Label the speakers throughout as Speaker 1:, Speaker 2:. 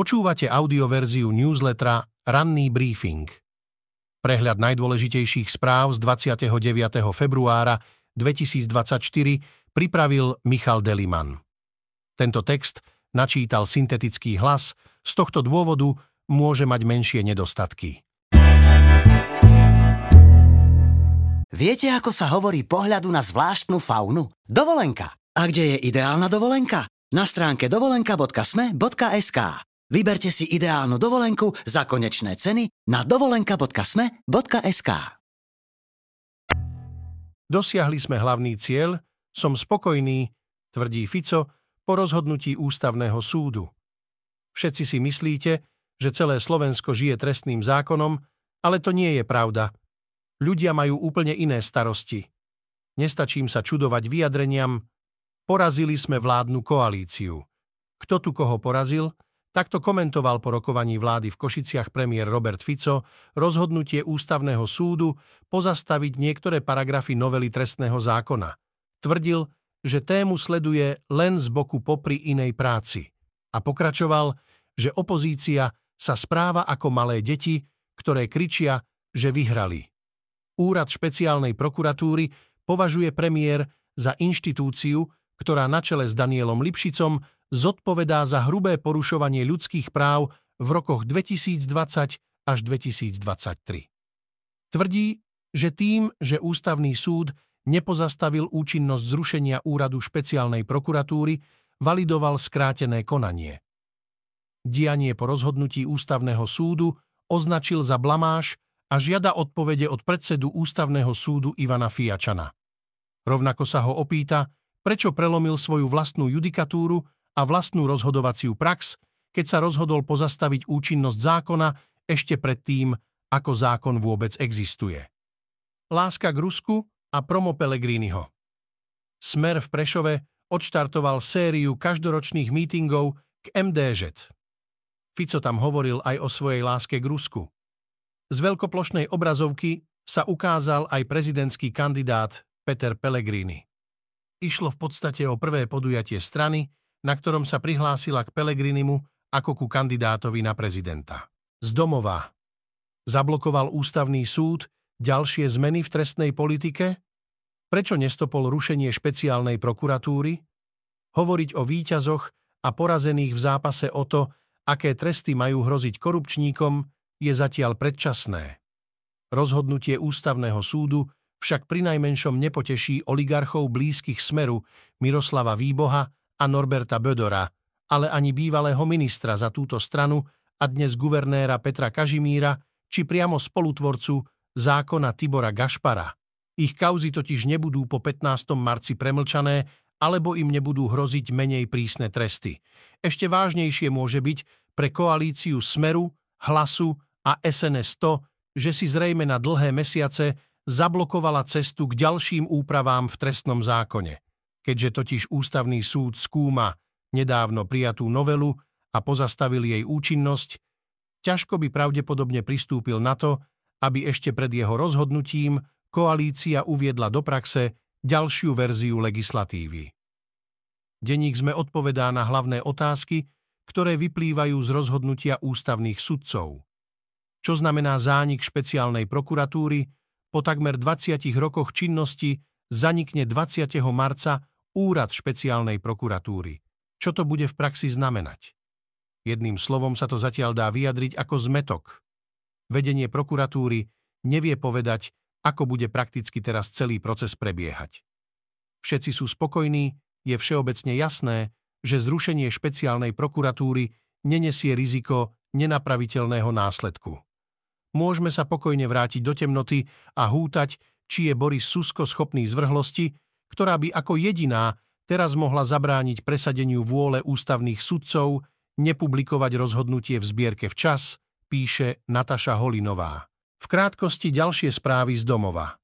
Speaker 1: Počúvate audioverziu newslettera Ranný briefing. Prehľad najdôležitejších správ z 29. februára 2024 pripravil Michal Deliman. Tento text načítal syntetický hlas, z tohto dôvodu môže mať menšie nedostatky.
Speaker 2: Viete, ako sa hovorí pohľadu na zvláštnu faunu? Dovolenka. A kde je ideálna dovolenka? Na stránke dovolenka.sme.sk. Vyberte si ideálnu dovolenku za konečné ceny na dovolenka.sme.sk.
Speaker 1: Dosiahli sme hlavný cieľ, som spokojný, tvrdí Fico po rozhodnutí ústavného súdu. Všetci si myslíte, že celé Slovensko žije trestným zákonom, ale to nie je pravda. Ľudia majú úplne iné starosti. Nestačím sa čudovať vyjadreniam, porazili sme vládnu koalíciu. Kto tu koho porazil? Takto komentoval po rokovaní vlády v Košiciach premiér Robert Fico rozhodnutie ústavného súdu pozastaviť niektoré paragrafy novely trestného zákona. Tvrdil, že tému sleduje len z boku popri inej práci. A pokračoval, že opozícia sa správa ako malé deti, ktoré kričia, že vyhrali. Úrad špeciálnej prokuratúry považuje premiér za inštitúciu, ktorá na čele s Danielom Lipšicom zodpovedá za hrubé porušovanie ľudských práv v rokoch 2020 až 2023. Tvrdí, že tým, že ústavný súd nepozastavil účinnosť zrušenia úradu špeciálnej prokuratúry, validoval skrátené konanie. Dianie po rozhodnutí ústavného súdu označil za blamáž a žiada odpovede od predsedu ústavného súdu Ivana Fiačana. Rovnako sa ho opýta, prečo prelomil svoju vlastnú judikatúru a vlastnú rozhodovaciu prax, keď sa rozhodol pozastaviť účinnosť zákona ešte predtým, ako zákon vôbec existuje. Láska k Rusku a promo Pellegriniho. Smer v Prešove odštartoval sériu každoročných mítingov k MDŽ. Fico tam hovoril aj o svojej láske k Rusku. Z veľkoplošnej obrazovky sa ukázal aj prezidentský kandidát Peter Pellegrini. Išlo v podstate o prvé podujatie strany, na ktorom sa prihlásila k Pelegrinimu ako ku kandidátovi na prezidenta. Z domova zablokoval ústavný súd ďalšie zmeny v trestnej politike? Prečo nestopol rušenie špeciálnej prokuratúry? Hovoriť o výťazoch a porazených v zápase o to, aké tresty majú hroziť korupčníkom, je zatiaľ predčasné. Rozhodnutie ústavného súdu však prinajmenšom nepoteší oligarchov blízkych smeru Miroslava Výboha a Norberta Bödora, ale ani bývalého ministra za túto stranu a dnes guvernéra Petra Kažimíra, či priamo spolutvorcu zákona Tibora Gašpara. Ich kauzy totiž nebudú po 15. marci premlčané, alebo im nebudú hroziť menej prísne tresty. Ešte vážnejšie môže byť pre koalíciu Smeru, Hlasu a SNS to, že si zrejme na dlhé mesiace zablokovala cestu k ďalším úpravám v trestnom zákone keďže totiž ústavný súd skúma nedávno prijatú novelu a pozastavil jej účinnosť, ťažko by pravdepodobne pristúpil na to, aby ešte pred jeho rozhodnutím koalícia uviedla do praxe ďalšiu verziu legislatívy. Deník sme odpovedá na hlavné otázky, ktoré vyplývajú z rozhodnutia ústavných sudcov. Čo znamená zánik špeciálnej prokuratúry, po takmer 20 rokoch činnosti zanikne 20. marca úrad špeciálnej prokuratúry. Čo to bude v praxi znamenať? Jedným slovom sa to zatiaľ dá vyjadriť ako zmetok. Vedenie prokuratúry nevie povedať, ako bude prakticky teraz celý proces prebiehať. Všetci sú spokojní, je všeobecne jasné, že zrušenie špeciálnej prokuratúry nenesie riziko nenapraviteľného následku. Môžeme sa pokojne vrátiť do temnoty a hútať, či je Boris Susko schopný zvrhlosti, ktorá by ako jediná teraz mohla zabrániť presadeniu vôle ústavných sudcov nepublikovať rozhodnutie v zbierke včas, píše Nataša Holinová. V krátkosti ďalšie správy z domova.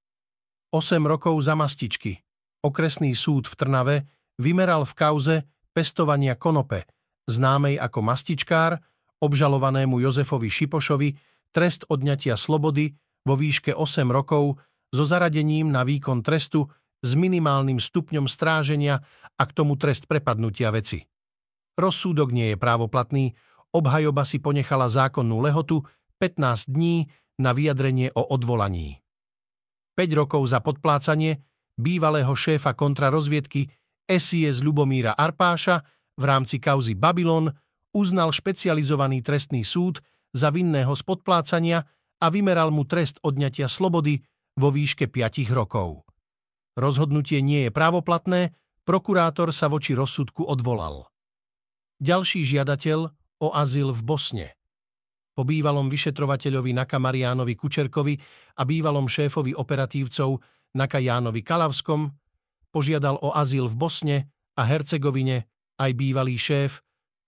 Speaker 1: 8 rokov za mastičky. Okresný súd v Trnave vymeral v kauze pestovania konope, známej ako mastičkár, obžalovanému Jozefovi Šipošovi trest odňatia slobody vo výške 8 rokov so zaradením na výkon trestu s minimálnym stupňom stráženia a k tomu trest prepadnutia veci. Rozsúdok nie je právoplatný, Obhajoba si ponechala zákonnú lehotu 15 dní na vyjadrenie o odvolaní. 5 rokov za podplácanie bývalého šéfa kontrarozviedky SIS Lubomíra Arpáša v rámci kauzy Babylon uznal špecializovaný trestný súd za vinného z podplácania a vymeral mu trest odňatia slobody vo výške 5 rokov. Rozhodnutie nie je právoplatné, prokurátor sa voči rozsudku odvolal. Ďalší žiadateľ o azyl v Bosne. Po bývalom vyšetrovateľovi Naka Mariánovi Kučerkovi a bývalom šéfovi operatívcov Naka Jánovi Kalavskom požiadal o azyl v Bosne a Hercegovine aj bývalý šéf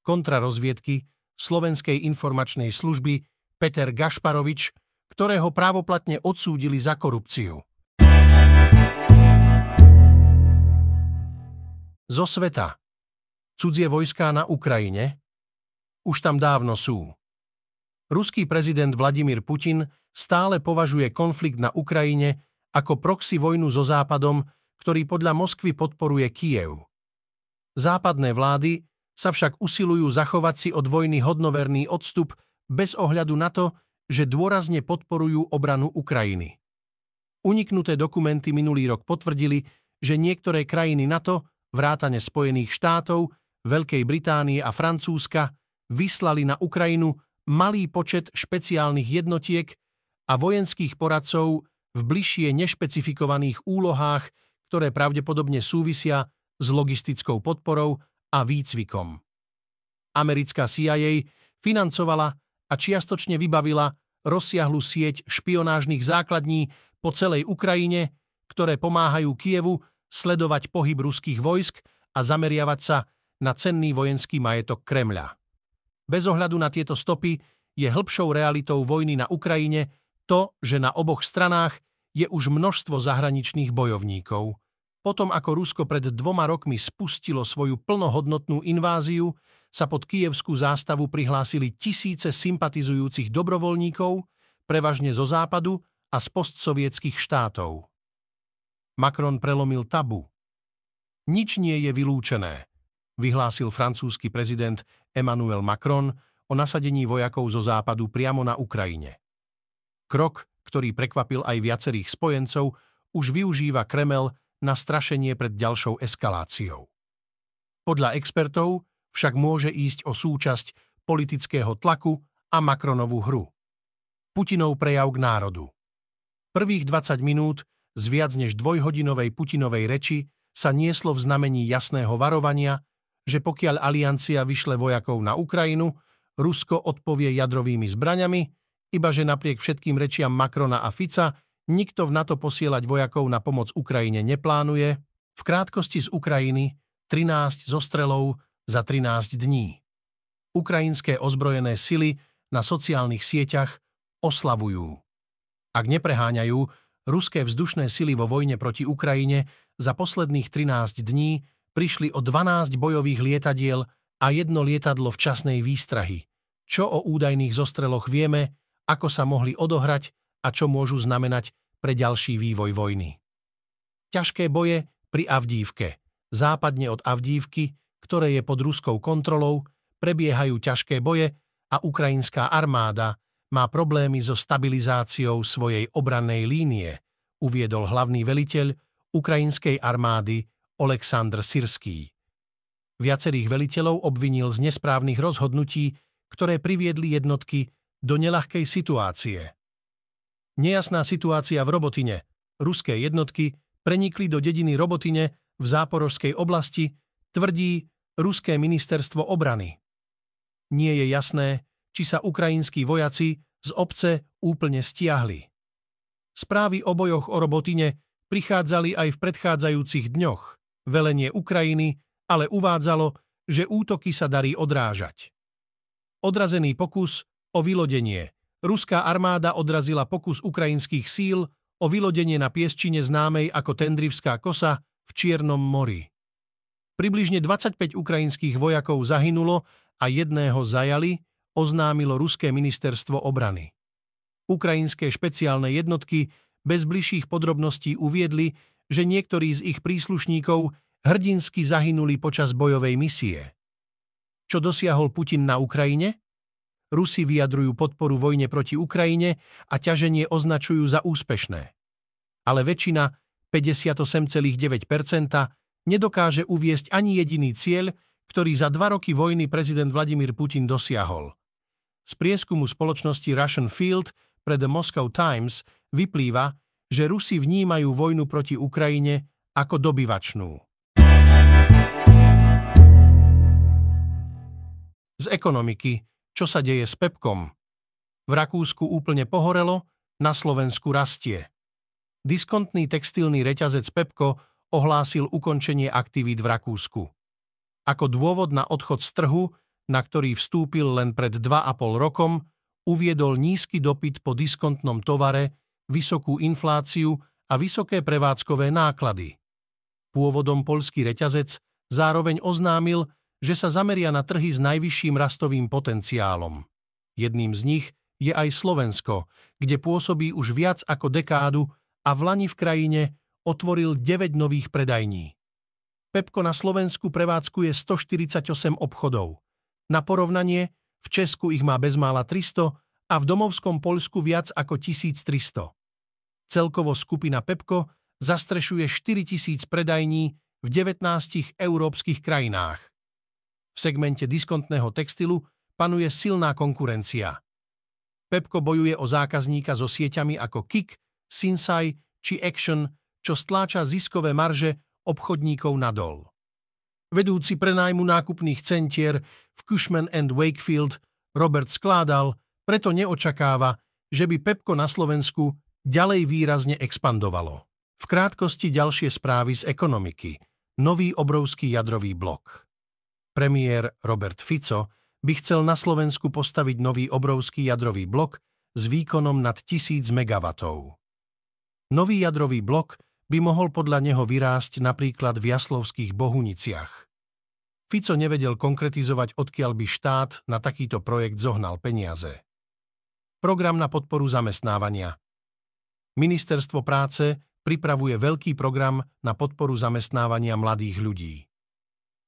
Speaker 1: kontrarozviedky Slovenskej informačnej služby Peter Gašparovič, ktorého právoplatne odsúdili za korupciu. Zo sveta. Cudzie vojská na Ukrajine? Už tam dávno sú. Ruský prezident Vladimír Putin stále považuje konflikt na Ukrajine ako proxy vojnu so Západom, ktorý podľa Moskvy podporuje Kiev. Západné vlády sa však usilujú zachovať si od vojny hodnoverný odstup bez ohľadu na to, že dôrazne podporujú obranu Ukrajiny. Uniknuté dokumenty minulý rok potvrdili, že niektoré krajiny NATO, vrátane Spojených štátov, Veľkej Británie a Francúzska, vyslali na Ukrajinu malý počet špeciálnych jednotiek a vojenských poradcov v bližšie nešpecifikovaných úlohách, ktoré pravdepodobne súvisia s logistickou podporou a výcvikom. Americká CIA financovala a čiastočne vybavila rozsiahlu sieť špionážnych základní po celej Ukrajine, ktoré pomáhajú Kievu sledovať pohyb ruských vojsk a zameriavať sa na cenný vojenský majetok Kremľa. Bez ohľadu na tieto stopy je hĺbšou realitou vojny na Ukrajine to, že na oboch stranách je už množstvo zahraničných bojovníkov. Potom ako Rusko pred dvoma rokmi spustilo svoju plnohodnotnú inváziu, sa pod kievskú zástavu prihlásili tisíce sympatizujúcich dobrovoľníkov, prevažne zo západu a z postsovietských štátov. Macron prelomil tabu. Nič nie je vylúčené vyhlásil francúzsky prezident Emmanuel Macron o nasadení vojakov zo západu priamo na Ukrajine. Krok, ktorý prekvapil aj viacerých spojencov, už využíva Kremel na strašenie pred ďalšou eskaláciou. Podľa expertov však môže ísť o súčasť politického tlaku a Macronovú hru. Putinov prejav k národu. Prvých 20 minút z viac než dvojhodinovej Putinovej reči sa nieslo v znamení jasného varovania, že pokiaľ aliancia vyšle vojakov na Ukrajinu, Rusko odpovie jadrovými zbraňami, iba že napriek všetkým rečiam Macrona a Fica nikto v NATO posielať vojakov na pomoc Ukrajine neplánuje, v krátkosti z Ukrajiny 13 zostrelov za 13 dní. Ukrajinské ozbrojené sily na sociálnych sieťach oslavujú. Ak nepreháňajú, ruské vzdušné sily vo vojne proti Ukrajine za posledných 13 dní prišli o 12 bojových lietadiel a jedno lietadlo včasnej výstrahy. Čo o údajných zostreloch vieme, ako sa mohli odohrať a čo môžu znamenať pre ďalší vývoj vojny. Ťažké boje pri Avdívke. Západne od Avdívky, ktoré je pod ruskou kontrolou, prebiehajú ťažké boje a ukrajinská armáda má problémy so stabilizáciou svojej obrannej línie, uviedol hlavný veliteľ ukrajinskej armády Oleksandr Sirský. Viacerých veliteľov obvinil z nesprávnych rozhodnutí, ktoré priviedli jednotky do nelahkej situácie. Nejasná situácia v Robotine. Ruské jednotky prenikli do dediny Robotine v Záporožskej oblasti, tvrdí Ruské ministerstvo obrany. Nie je jasné, či sa ukrajinskí vojaci z obce úplne stiahli. Správy o bojoch o Robotine prichádzali aj v predchádzajúcich dňoch velenie Ukrajiny ale uvádzalo, že útoky sa darí odrážať. Odrazený pokus o vylodenie. Ruská armáda odrazila pokus ukrajinských síl o vylodenie na piesčine známej ako Tendrivská kosa v Čiernom mori. Približne 25 ukrajinských vojakov zahynulo a jedného zajali, oznámilo Ruské ministerstvo obrany. Ukrajinské špeciálne jednotky bez bližších podrobností uviedli, že niektorí z ich príslušníkov hrdinsky zahynuli počas bojovej misie. Čo dosiahol Putin na Ukrajine? Rusi vyjadrujú podporu vojne proti Ukrajine a ťaženie označujú za úspešné. Ale väčšina, 58,9%, nedokáže uviesť ani jediný cieľ, ktorý za dva roky vojny prezident Vladimír Putin dosiahol. Z prieskumu spoločnosti Russian Field pre The Moscow Times vyplýva, že Rusi vnímajú vojnu proti Ukrajine ako dobyvačnú. Z ekonomiky, čo sa deje s Pepkom? V Rakúsku úplne pohorelo, na Slovensku rastie. Diskontný textilný reťazec Pepko ohlásil ukončenie aktivít v Rakúsku. Ako dôvod na odchod z trhu, na ktorý vstúpil len pred 2,5 rokom, uviedol nízky dopyt po diskontnom tovare, vysokú infláciu a vysoké prevádzkové náklady. Pôvodom poľský reťazec zároveň oznámil, že sa zameria na trhy s najvyšším rastovým potenciálom. Jedným z nich je aj Slovensko, kde pôsobí už viac ako dekádu a v Lani v krajine otvoril 9 nových predajní. Pepko na Slovensku prevádzkuje 148 obchodov. Na porovnanie, v Česku ich má bezmála 300 a v domovskom Poľsku viac ako 1300. Celkovo skupina Pepko zastrešuje 4000 predajní v 19 európskych krajinách. V segmente diskontného textilu panuje silná konkurencia. Pepko bojuje o zákazníka so sieťami ako Kik, Sinsai či Action, čo stláča ziskové marže obchodníkov nadol. Vedúci prenájmu nákupných centier v Cushman and Wakefield Robert Skládal preto neočakáva, že by Pepko na Slovensku ďalej výrazne expandovalo. V krátkosti ďalšie správy z ekonomiky. Nový obrovský jadrový blok. Premiér Robert Fico by chcel na Slovensku postaviť nový obrovský jadrový blok s výkonom nad 1000 MW. Nový jadrový blok by mohol podľa neho vyrásť napríklad v Jaslovských Bohuniciach. Fico nevedel konkretizovať, odkiaľ by štát na takýto projekt zohnal peniaze. Program na podporu zamestnávania Ministerstvo práce pripravuje veľký program na podporu zamestnávania mladých ľudí.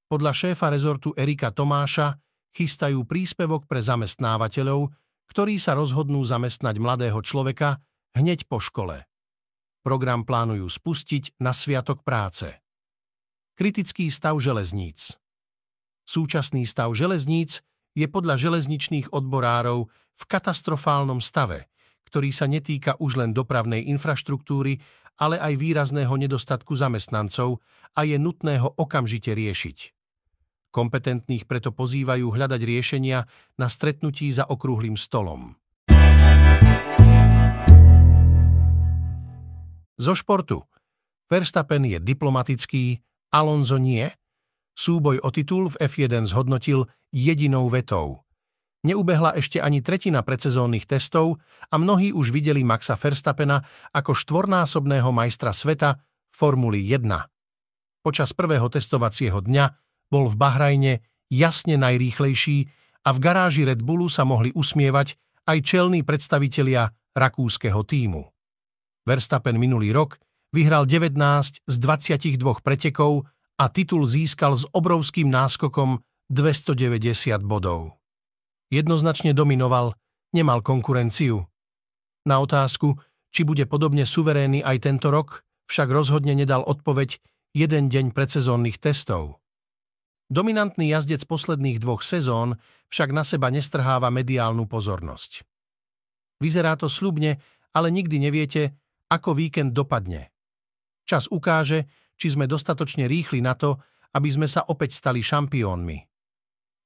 Speaker 1: Podľa šéfa rezortu Erika Tomáša chystajú príspevok pre zamestnávateľov, ktorí sa rozhodnú zamestnať mladého človeka hneď po škole. Program plánujú spustiť na Sviatok práce. Kritický stav železníc Súčasný stav železníc je podľa železničných odborárov v katastrofálnom stave, ktorý sa netýka už len dopravnej infraštruktúry, ale aj výrazného nedostatku zamestnancov a je nutné ho okamžite riešiť. Kompetentných preto pozývajú hľadať riešenia na stretnutí za okrúhlym stolom. Zo športu. Verstappen je diplomatický, Alonso nie. Súboj o titul v F1 zhodnotil jedinou vetou. Neubehla ešte ani tretina predsezónnych testov a mnohí už videli Maxa Verstappena ako štvornásobného majstra sveta Formuly 1. Počas prvého testovacieho dňa bol v Bahrajne jasne najrýchlejší a v garáži Red Bullu sa mohli usmievať aj čelní predstavitelia rakúskeho týmu. Verstappen minulý rok vyhral 19 z 22 pretekov a titul získal s obrovským náskokom 290 bodov. Jednoznačne dominoval, nemal konkurenciu. Na otázku, či bude podobne suverénny aj tento rok, však rozhodne nedal odpoveď jeden deň predsezónnych testov. Dominantný jazdec posledných dvoch sezón však na seba nestrháva mediálnu pozornosť. Vyzerá to slubne, ale nikdy neviete, ako víkend dopadne. Čas ukáže, či sme dostatočne rýchli na to, aby sme sa opäť stali šampiónmi.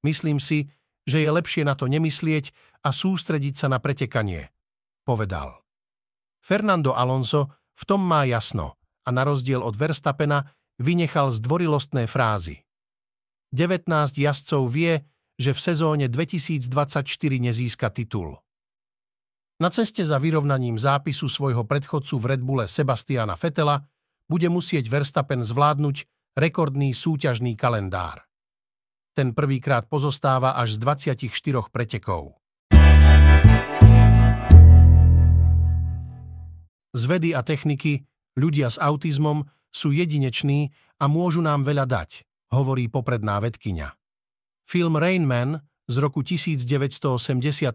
Speaker 1: Myslím si, že je lepšie na to nemyslieť a sústrediť sa na pretekanie, povedal. Fernando Alonso v tom má jasno a na rozdiel od Verstappena vynechal zdvorilostné frázy. 19 jazdcov vie, že v sezóne 2024 nezíska titul. Na ceste za vyrovnaním zápisu svojho predchodcu v Red Bulle Sebastiana Fetela bude musieť Verstappen zvládnuť rekordný súťažný kalendár. Ten prvýkrát pozostáva až z 24 pretekov. Z vedy a techniky ľudia s autizmom sú jedineční a môžu nám veľa dať hovorí popredná vedkynia. Film Rain Man z roku 1988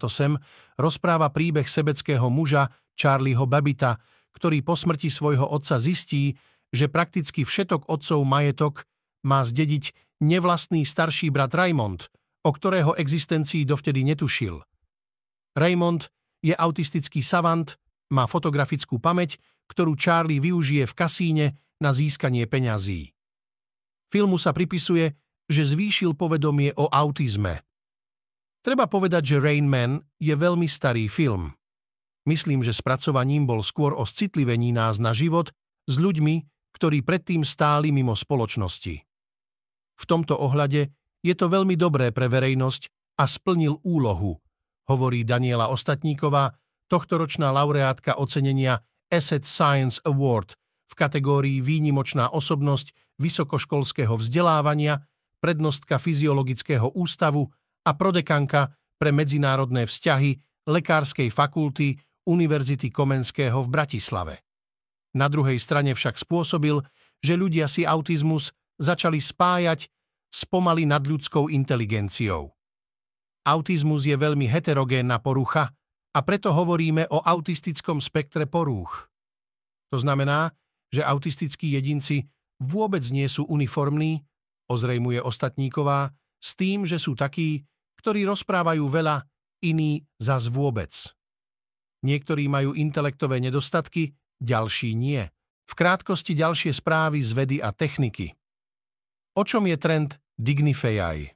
Speaker 1: rozpráva príbeh sebeckého muža Charlieho Babita, ktorý po smrti svojho otca zistí, že prakticky všetok otcov majetok má zdediť nevlastný starší brat Raymond, o ktorého existencii dovtedy netušil. Raymond je autistický savant, má fotografickú pamäť, ktorú Charlie využije v kasíne na získanie peňazí. Filmu sa pripisuje, že zvýšil povedomie o autizme. Treba povedať, že Rain Man je veľmi starý film. Myslím, že spracovaním bol skôr o citlivení nás na život s ľuďmi, ktorí predtým stáli mimo spoločnosti. V tomto ohľade je to veľmi dobré pre verejnosť a splnil úlohu, hovorí Daniela Ostatníková, tohtoročná laureátka ocenenia Asset Science Award v kategórii Výnimočná osobnosť vysokoškolského vzdelávania, prednostka Fyziologického ústavu a prodekanka pre medzinárodné vzťahy Lekárskej fakulty Univerzity Komenského v Bratislave. Na druhej strane však spôsobil, že ľudia si autizmus začali spájať s pomaly nadľudskou inteligenciou. Autizmus je veľmi heterogénna porucha a preto hovoríme o autistickom spektre porúch. To znamená, že autistickí jedinci vôbec nie sú uniformní, ozrejmuje Ostatníková, s tým, že sú takí, ktorí rozprávajú veľa, iní zas vôbec. Niektorí majú intelektové nedostatky, ďalší nie. V krátkosti ďalšie správy z vedy a techniky. O čom je trend Dignify?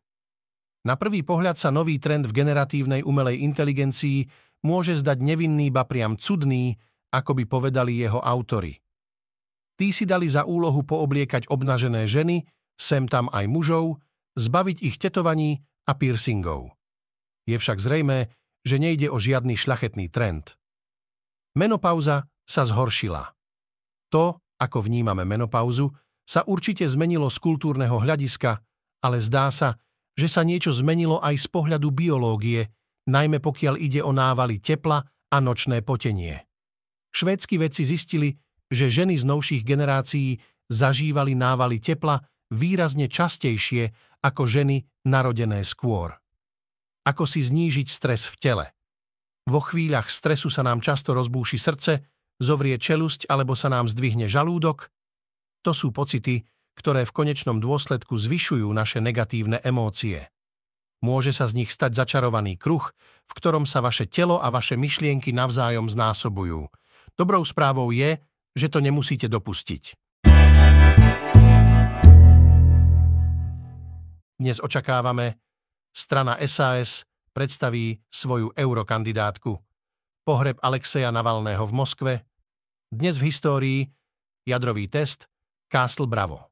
Speaker 1: Na prvý pohľad sa nový trend v generatívnej umelej inteligencii môže zdať nevinný, ba priam cudný, ako by povedali jeho autory. Tí si dali za úlohu poobliekať obnažené ženy, sem tam aj mužov, zbaviť ich tetovaní a piercingov. Je však zrejmé, že nejde o žiadny šľachetný trend. Menopauza sa zhoršila. To, ako vnímame menopauzu, sa určite zmenilo z kultúrneho hľadiska, ale zdá sa, že sa niečo zmenilo aj z pohľadu biológie, najmä pokiaľ ide o návaly tepla a nočné potenie. Švédsky vedci zistili, že ženy z novších generácií zažívali návaly tepla výrazne častejšie ako ženy narodené skôr. Ako si znížiť stres v tele? Vo chvíľach stresu sa nám často rozbúši srdce, zovrie čelusť alebo sa nám zdvihne žalúdok. To sú pocity, ktoré v konečnom dôsledku zvyšujú naše negatívne emócie. Môže sa z nich stať začarovaný kruh, v ktorom sa vaše telo a vaše myšlienky navzájom znásobujú. Dobrou správou je, že to nemusíte dopustiť. Dnes očakávame, strana SAS predstaví svoju eurokandidátku. Pohreb Alexeja Navalného v Moskve. Dnes v histórii jadrový test Castle Bravo.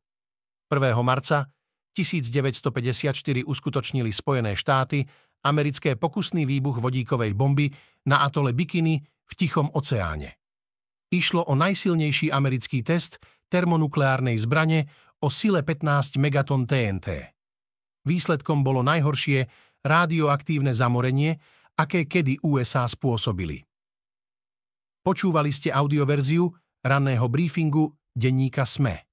Speaker 1: 1. marca 1954 uskutočnili Spojené štáty americké pokusný výbuch vodíkovej bomby na atole Bikini v Tichom oceáne. Išlo o najsilnejší americký test termonukleárnej zbrane o sile 15 megaton TNT. Výsledkom bolo najhoršie radioaktívne zamorenie, aké kedy USA spôsobili. Počúvali ste audioverziu ranného briefingu denníka SME.